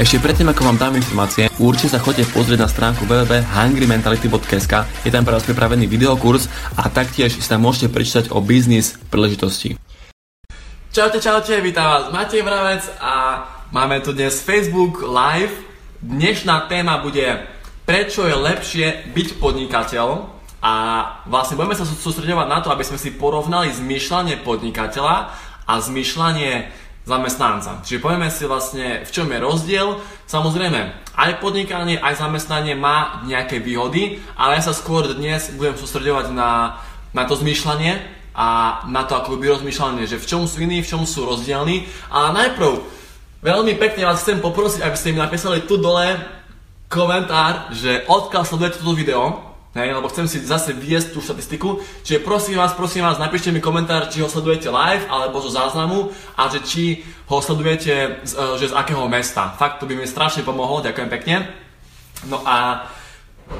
Ešte predtým, ako vám dám informácie, určite sa chodite pozrieť na stránku www.hungrymentality.sk. Je tam pre vás pripravený videokurs a taktiež si tam môžete prečítať o biznis príležitosti. Čaute, čaute, vítam vás Matej Vravec a máme tu dnes Facebook Live. Dnešná téma bude prečo je lepšie byť podnikateľ a vlastne budeme sa sústredovať na to, aby sme si porovnali zmýšľanie podnikateľa a zmýšľanie zamestnanca. Čiže povieme si vlastne, v čom je rozdiel. Samozrejme, aj podnikanie, aj zamestnanie má nejaké výhody, ale ja sa skôr dnes budem sústredovať na, na to zmýšľanie a na to ako by rozmýšľanie, že v čom sú iní, v čom sú rozdielni. A najprv, veľmi pekne vás chcem poprosiť, aby ste mi napísali tu dole komentár, že odkiaľ sledujete toto video, Hej, lebo chcem si zase viesť tú štatistiku. Čiže prosím vás, prosím vás, napíšte mi komentár, či ho sledujete live alebo zo záznamu a že či ho sledujete z, e, že z akého mesta. Fakt, to by mi strašne pomohlo, ďakujem pekne. No a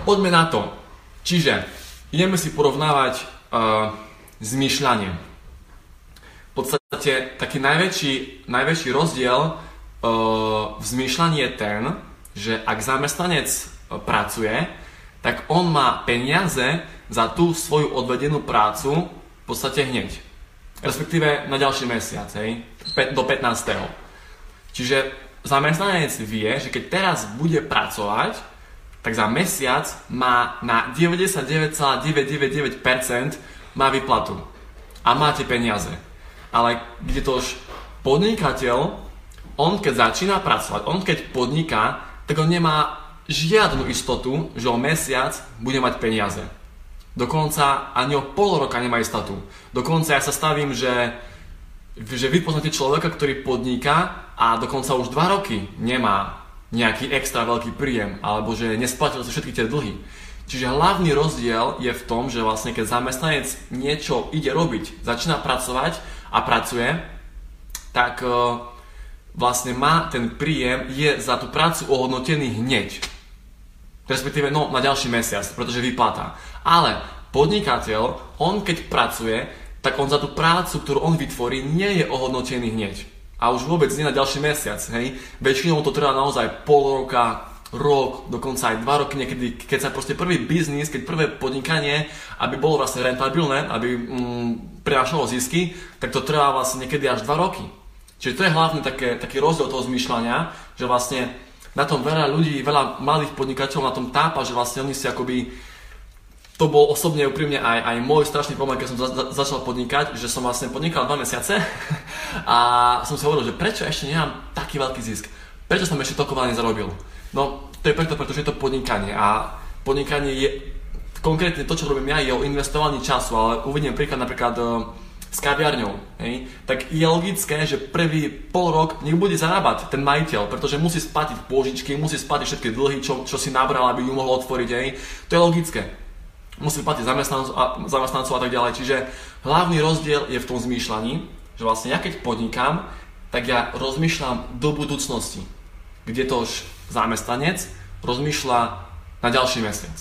poďme na to. Čiže ideme si porovnávať uh, zmýšľanie. V podstate taký najväčší, najväčší rozdiel uh, v zmýšľaní je ten, že ak zamestnanec pracuje, tak on má peniaze za tú svoju odvedenú prácu v podstate hneď. Respektíve na ďalší mesiac, hej, do 15. Čiže zamestnanec vie, že keď teraz bude pracovať, tak za mesiac má na 99,999% má vyplatu. A máte peniaze. Ale kde to už podnikateľ, on keď začína pracovať, on keď podniká, tak on nemá žiadnu istotu, že o mesiac bude mať peniaze. Dokonca ani o pol roka nemá istotu. Dokonca ja sa stavím, že, že vy poznáte človeka, ktorý podniká a dokonca už 2 roky nemá nejaký extra veľký príjem alebo že nesplatil si všetky tie dlhy. Čiže hlavný rozdiel je v tom, že vlastne keď zamestnanec niečo ide robiť, začína pracovať a pracuje, tak e, vlastne má ten príjem, je za tú prácu ohodnotený hneď respektíve no, na ďalší mesiac, pretože vypláta. Ale podnikateľ, on keď pracuje, tak on za tú prácu, ktorú on vytvorí, nie je ohodnotený hneď. A už vôbec nie na ďalší mesiac, hej. Väčšinou to trvá naozaj pol roka, rok, dokonca aj dva roky niekedy, keď sa proste prvý biznis, keď prvé podnikanie, aby bolo vlastne rentabilné, aby mm, prinášalo zisky, tak to trvá vlastne niekedy až dva roky. Čiže to je hlavný také, taký rozdiel toho zmýšľania, že vlastne na tom veľa ľudí, veľa mladých podnikateľov na tom tápa, že vlastne oni si akoby to bol osobne úprimne aj, aj môj strašný problém, keď som za, za, začal podnikať, že som vlastne podnikal dva mesiace a som si hovoril, že prečo ešte nemám taký veľký zisk, prečo som ešte toľko nezarobil. No to je preto, pretože je to podnikanie a podnikanie je konkrétne to, čo robím ja, je o investovaní času, ale uvediem príklad napríklad s kaviarňou, hej, tak je logické, že prvý pol rok nech bude zarábať ten majiteľ, pretože musí splatiť pôžičky, musí splatiť všetky dlhy, čo, čo si nabral, aby ju mohol otvoriť, hej. To je logické. Musí platiť zamestnancov a, zamestnancov a tak ďalej. Čiže hlavný rozdiel je v tom zmýšľaní, že vlastne ja keď podnikám, tak ja rozmýšľam do budúcnosti, kde to už zamestnanec rozmýšľa na ďalší mesiac.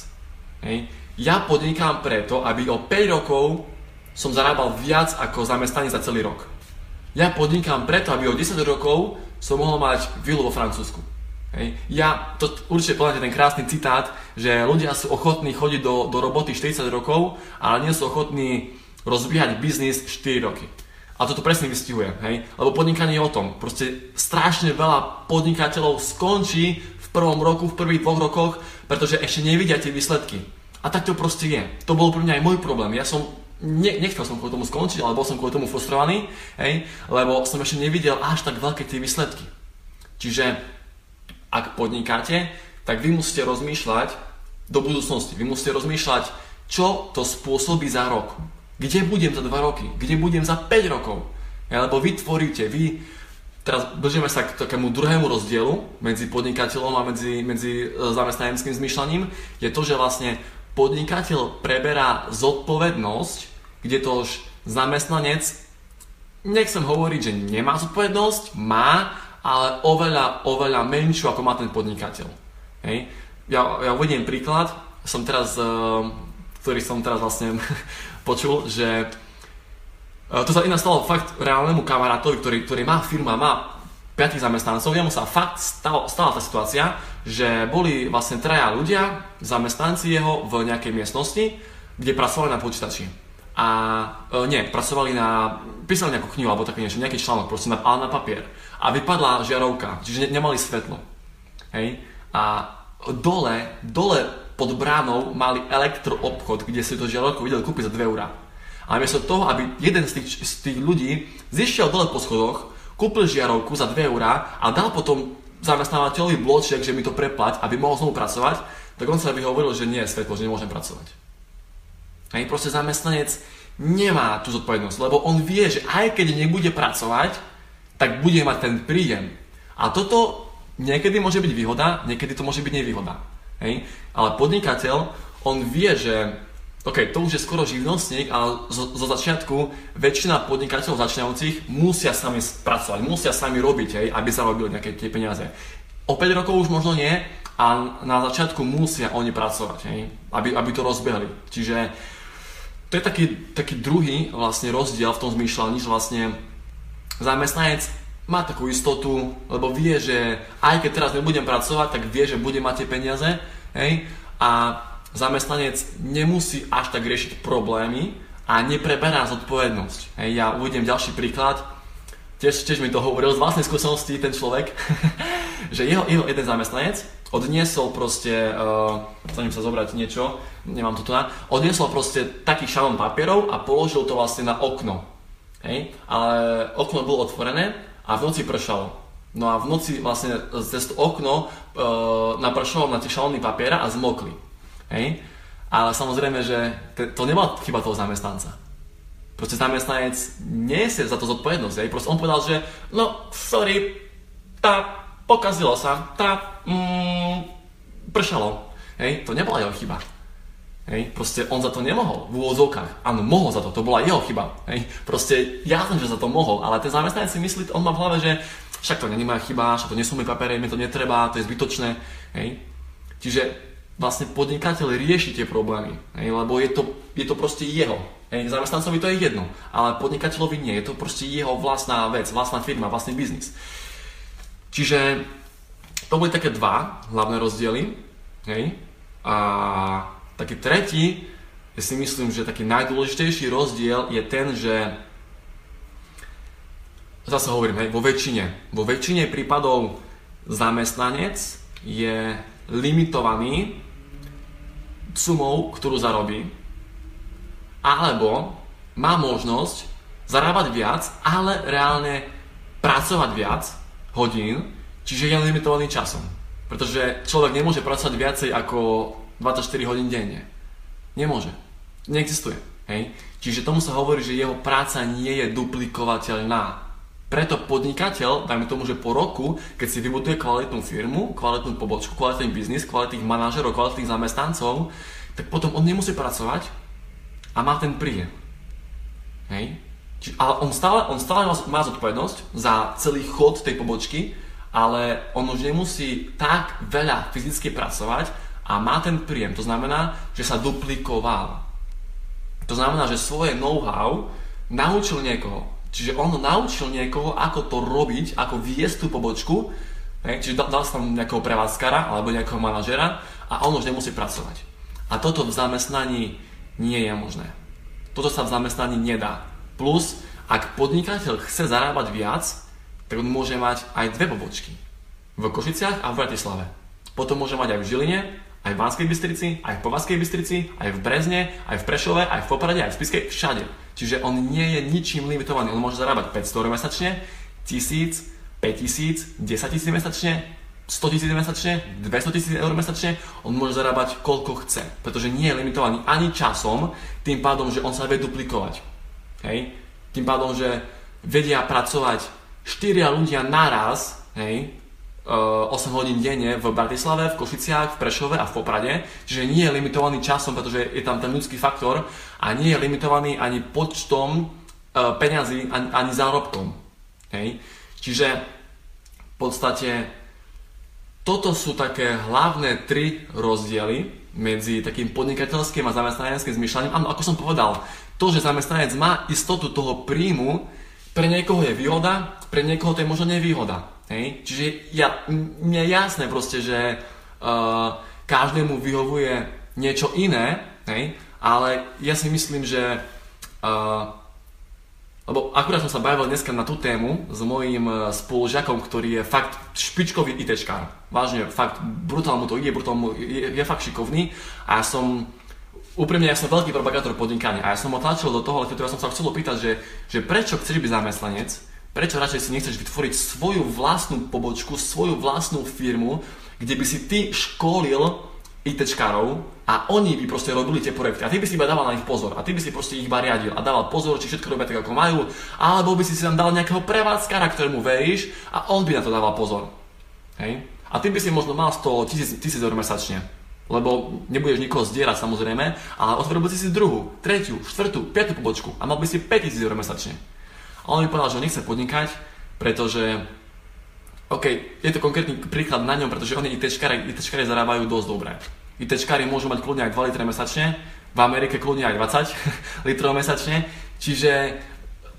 Hej. Ja podnikám preto, aby o 5 rokov som zarábal viac ako zamestnanie za celý rok. Ja podnikám preto, aby o 10 rokov som mohol mať vilu vo Francúzsku. Hej. Ja, to určite poznáte ten krásny citát, že ľudia sú ochotní chodiť do, do roboty 40 rokov, ale nie sú ochotní rozvíjať biznis 4 roky. A toto presne vystihuje, hej? Lebo podnikanie je o tom. Proste strašne veľa podnikateľov skončí v prvom roku, v prvých dvoch rokoch, pretože ešte nevidia tie výsledky. A tak to proste je. To bol pre mňa aj môj problém. Ja som ne, nechcel som kvôli tomu skončiť, ale bol som kvôli tomu frustrovaný, hej, lebo som ešte nevidel až tak veľké tie výsledky. Čiže ak podnikáte, tak vy musíte rozmýšľať do budúcnosti. Vy musíte rozmýšľať, čo to spôsobí za rok. Kde budem za 2 roky? Kde budem za 5 rokov? Ja, lebo vy tvoríte, vy teraz blžíme sa k takému druhému rozdielu medzi podnikateľom a medzi, medzi e, zamestnaneckým zmýšľaním, je to, že vlastne podnikateľ preberá zodpovednosť kde to už zamestnanec, nechcem hovoriť, že nemá zodpovednosť, má, ale oveľa, oveľa menšiu, ako má ten podnikateľ. Hej. Ja, ja uvediem príklad, som teraz, uh, ktorý som teraz vlastne počul, že uh, to sa iná stalo fakt reálnemu kamarátovi, ktorý, ktorý má firma, má 5 zamestnancov, jemu sa fakt stala, stala tá situácia, že boli vlastne traja ľudia, zamestnanci jeho v nejakej miestnosti, kde pracovali na počítači. A e, nie, pracovali na, písali nejakú knihu alebo také niečo, nejaký článok, proste na, ale na papier. A vypadla žiarovka, čiže ne, nemali svetlo. Hej? A dole, dole pod bránou mali elektroobchod, kde si to žiarovku videli kúpiť za 2 eurá. A miesto toho, aby jeden z tých, z tých ľudí zišiel dole po schodoch, kúpil žiarovku za 2 eurá a dal potom zamestnávateľovi bloček, že mi to preplať, aby mohol znovu pracovať, tak on sa vyhovoril, že nie je svetlo, že nemôžem pracovať. Hej, proste zamestnanec nemá tú zodpovednosť, lebo on vie, že aj keď nebude pracovať, tak bude mať ten príjem. A toto niekedy môže byť výhoda, niekedy to môže byť nevýhoda. Hej? Ale podnikateľ, on vie, že OK, to už je skoro živnostník, ale zo, zo začiatku väčšina podnikateľov začínajúcich musia sami pracovať, musia sami robiť, hej, aby zarobili nejaké tie peniaze. O 5 rokov už možno nie, a na začiatku musia oni pracovať, hej, aby, aby to rozbehli. Čiže to je taký, taký druhý vlastne rozdiel v tom zmýšľaní, že vlastne zamestnanec má takú istotu, lebo vie, že aj keď teraz nebudem pracovať, tak vie, že bude mať tie peniaze, hej, a zamestnanec nemusí až tak riešiť problémy a nepreberá zodpovednosť. Hej, ja uvediem ďalší príklad. Tiež, tiež mi to hovoril z vlastnej skúsenosti ten človek, že jeho, jeho jeden zamestnanec odniesol proste, uh, ním sa zobrať niečo, nemám to tu na, odniesol proste taký šalom papierov a položil to vlastne na okno. Hej? Ale okno bolo otvorené a v noci pršalo. No a v noci vlastne cez to okno uh, napršalo na tie šalóny papiera a zmokli. Hej? Ale samozrejme, že to nebola chyba toho zamestnanca. Proste zamestnanec nesie za to zodpovednosť. Hej? Proste on povedal, že no, sorry, tá pokazilo sa, tá mm, pršalo. Hej? To nebola jeho chyba. Hej, proste on za to nemohol v úvodzovkách. Áno, mohol za to, to bola jeho chyba. Hej, proste jasné, že za to mohol, ale ten zamestnanec si myslí, on má v hlave, že však to není moja chyba, však to nie sú mi papiere, mi to netreba, to je zbytočné. Hej. Čiže vlastne podnikateľ rieši tie problémy, hej, lebo je to, je to proste jeho. Hej, zamestnancovi to je jedno, ale podnikateľovi nie, je to proste jeho vlastná vec, vlastná firma, vlastný biznis. Čiže to boli také dva hlavné rozdiely. Hej. A taký tretí, ja si myslím, že taký najdôležitejší rozdiel je ten, že zase hovorím, hej, vo väčšine, vo väčšine prípadov zamestnanec je limitovaný sumou, ktorú zarobí, alebo má možnosť zarábať viac, ale reálne pracovať viac hodín, čiže je limitovaný časom. Pretože človek nemôže pracovať viacej ako 24 hodín denne. Nemôže. Neexistuje. Hej? Čiže tomu sa hovorí, že jeho práca nie je duplikovateľná. Preto podnikateľ, dajme tomu, že po roku, keď si vybuduje kvalitnú firmu, kvalitnú pobočku, kvalitný biznis, kvalitných manažerov, kvalitných zamestnancov, tak potom on nemusí pracovať a má ten príjem. Hej? Či, ale on stále, on stále má zodpovednosť za celý chod tej pobočky, ale on už nemusí tak veľa fyzicky pracovať a má ten príjem. To znamená, že sa duplikoval. To znamená, že svoje know-how naučil niekoho. Čiže on naučil niekoho, ako to robiť, ako viesť tú pobočku, hej, čiže dal, dal tam nejakého prevádzkara alebo nejakého manažera a on už nemusí pracovať. A toto v zamestnaní nie je možné. Toto sa v zamestnaní nedá. Plus, ak podnikateľ chce zarábať viac, tak on môže mať aj dve pobočky. V Košiciach a v Bratislave. Potom môže mať aj v Žiline, aj v Banskej Bystrici, aj v Považskej Bystrici, aj v Brezne, aj v Prešove, aj v Poprade, aj v Spiskej, všade. Čiže on nie je ničím limitovaný. On môže zarábať 500 eur mesačne, 1000, 5000, 10 000 mesačne, 100 tisíc mesačne, 200 tisíc eur mesačne, on môže zarábať koľko chce, pretože nie je limitovaný ani časom, tým pádom, že on sa vie duplikovať. Hej? Tým pádom, že vedia pracovať 4 ľudia naraz, hej, 8 eh, hodín denne v Bratislave, v Košiciach, v Prešove a v Poprade, čiže nie je limitovaný časom, pretože je tam ten ľudský faktor a nie je limitovaný ani počtom uh, peňazí, ani, ani zárobkom. Hej? Čiže v podstate toto sú také hlavné tri rozdiely medzi takým podnikateľským a zamestnaneckým zmyšľaním. Áno, ako som povedal, to, že zamestnanec má istotu toho príjmu, pre niekoho je výhoda, pre niekoho to je možno nevýhoda. Hej? Čiže ja, mne je jasné proste, že uh, každému vyhovuje niečo iné, hej? ale ja si myslím, že uh, lebo akurát som sa bavil dneska na tú tému s mojím uh, spolužiakom, ktorý je fakt špičkový ITčkár. Vážne, fakt brutálne mu to ide, brutálne mu je, je fakt šikovný a ja som úprimne, ja som veľký propagátor podnikania a ja som ho tlačil do toho, ale ja som sa chcel opýtať, že, že prečo chceš byť zamestnanec, Prečo radšej si nechceš vytvoriť svoju vlastnú pobočku, svoju vlastnú firmu, kde by si ty školil ITčkárov a oni by proste robili tie projekty a ty by si iba dával na nich pozor a ty by si proste ich iba riadil a dával pozor, či všetko robia tak, ako majú, alebo by si si tam dal nejakého prevádzkara, ktorému veríš a on by na to dával pozor. Hej? A ty by si možno mal z toho tisíc, tisíc eur mesačne. Lebo nebudeš nikoho zdierať samozrejme, ale otvoril by si si druhú, tretiu, štvrtú, piatú pobočku a mal by si 5000 eur mesačne. A on mi povedal, že on nechce podnikať, pretože OK, je to konkrétny príklad na ňom, pretože oni ITčkári, ITčkári zarábajú dosť dobre. ITčkári môžu mať kľudne aj 2 litre mesačne, v Amerike kľudne aj 20 litrov mesačne, čiže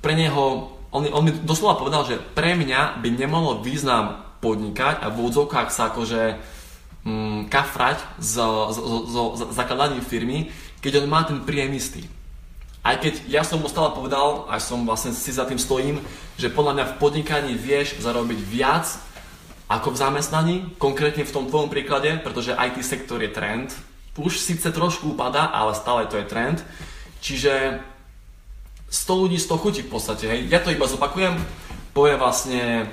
pre neho, on, on mi doslova povedal, že pre mňa by nemalo význam podnikať a v úvodzovkách sa akože mm, kafrať so zakladaním firmy, keď on má ten príjem istý. Aj keď ja som mu stále povedal, aj som vlastne si za tým stojím, že podľa mňa v podnikaní vieš zarobiť viac ako v zamestnaní, konkrétne v tom tvojom príklade, pretože IT sektor je trend. Už síce trošku upadá, ale stále to je trend. Čiže 100 ľudí 100 chutí v podstate. Hej. Ja to iba zopakujem, poviem vlastne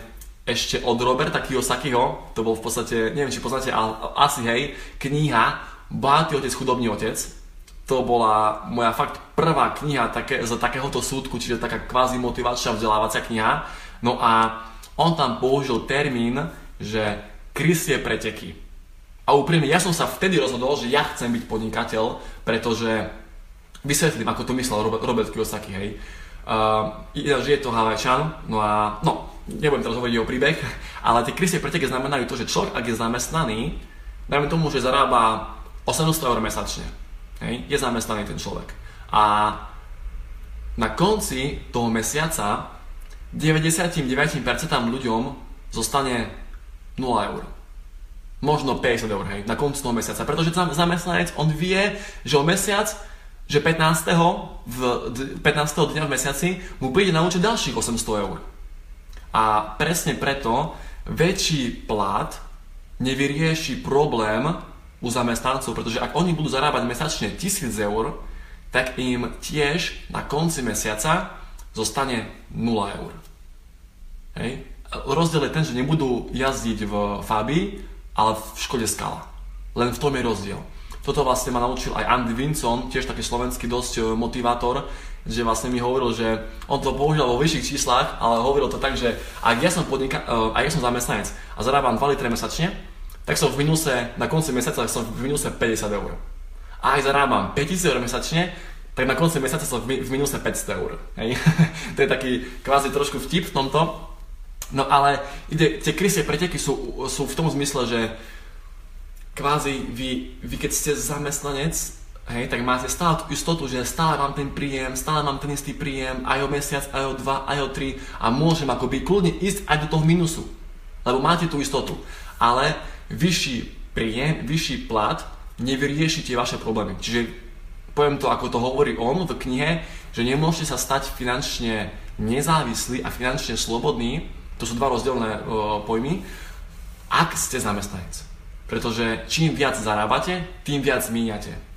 ešte od Roberta Kiyosakiho, to bol v podstate, neviem či poznáte, ale asi hej, kniha Bohatý otec, chudobný otec to bola moja fakt prvá kniha také, z takéhoto súdku, čiže taká kvázi motivačná vzdelávacia kniha. No a on tam použil termín, že krysie preteky. A úprimne, ja som sa vtedy rozhodol, že ja chcem byť podnikateľ, pretože vysvetlím, ako to myslel Robert, Robert Kiyosaki, hej. Uh, že je to Havajčan, no a no, nebudem teraz hovoriť o príbeh, ale tie krysie preteky znamenajú to, že človek, ak je zamestnaný, dajme tomu, že zarába 800 eur mesačne, Hej, je zamestnaný ten človek. A na konci toho mesiaca 99% ľuďom zostane 0 eur. Možno 50 eur, hej, na konci toho mesiaca. Pretože zamestnanec, on vie, že o mesiac, že 15. V, 15. dňa v mesiaci mu príde naučiť ďalších 800 eur. A presne preto väčší plat nevyrieši problém u zamestnancov, pretože ak oni budú zarábať mesačne 1000 eur, tak im tiež na konci mesiaca zostane 0 eur. Hej. Rozdiel je ten, že nebudú jazdiť v Fabii, ale v Škode Skala. Len v tom je rozdiel. Toto vlastne ma naučil aj Andy Vinson, tiež taký slovenský dosť e, motivátor, že vlastne mi hovoril, že on to používal vo vyšších číslach, ale hovoril to tak, že ak ja som, podnika- e, ak ja som zamestnanec a zarábam 2 litre mesačne, tak som v minuse, na konci mesiaca som v minuse 50 eur. A aj zarábam 5000 eur mesačne, tak na konci mesiaca som v minuse 500 eur. Hej? to je taký kvázi trošku vtip v tomto. No ale ide, tie krysie preteky sú, sú v tom zmysle, že kvázi vy, vy keď ste zamestnanec, hej, tak máte stále tú istotu, že stále mám ten príjem, stále mám ten istý príjem, aj o mesiac, aj o dva, aj o tri a môžem akoby kľudne ísť aj do toho minusu. Lebo máte tú istotu. Ale vyšší príjem, vyšší plat nevyrieši tie vaše problémy. Čiže poviem to, ako to hovorí on v knihe, že nemôžete sa stať finančne nezávislí a finančne slobodní, to sú dva rozdielne uh, pojmy, ak ste zamestnanec. Pretože čím viac zarábate, tým viac míňate.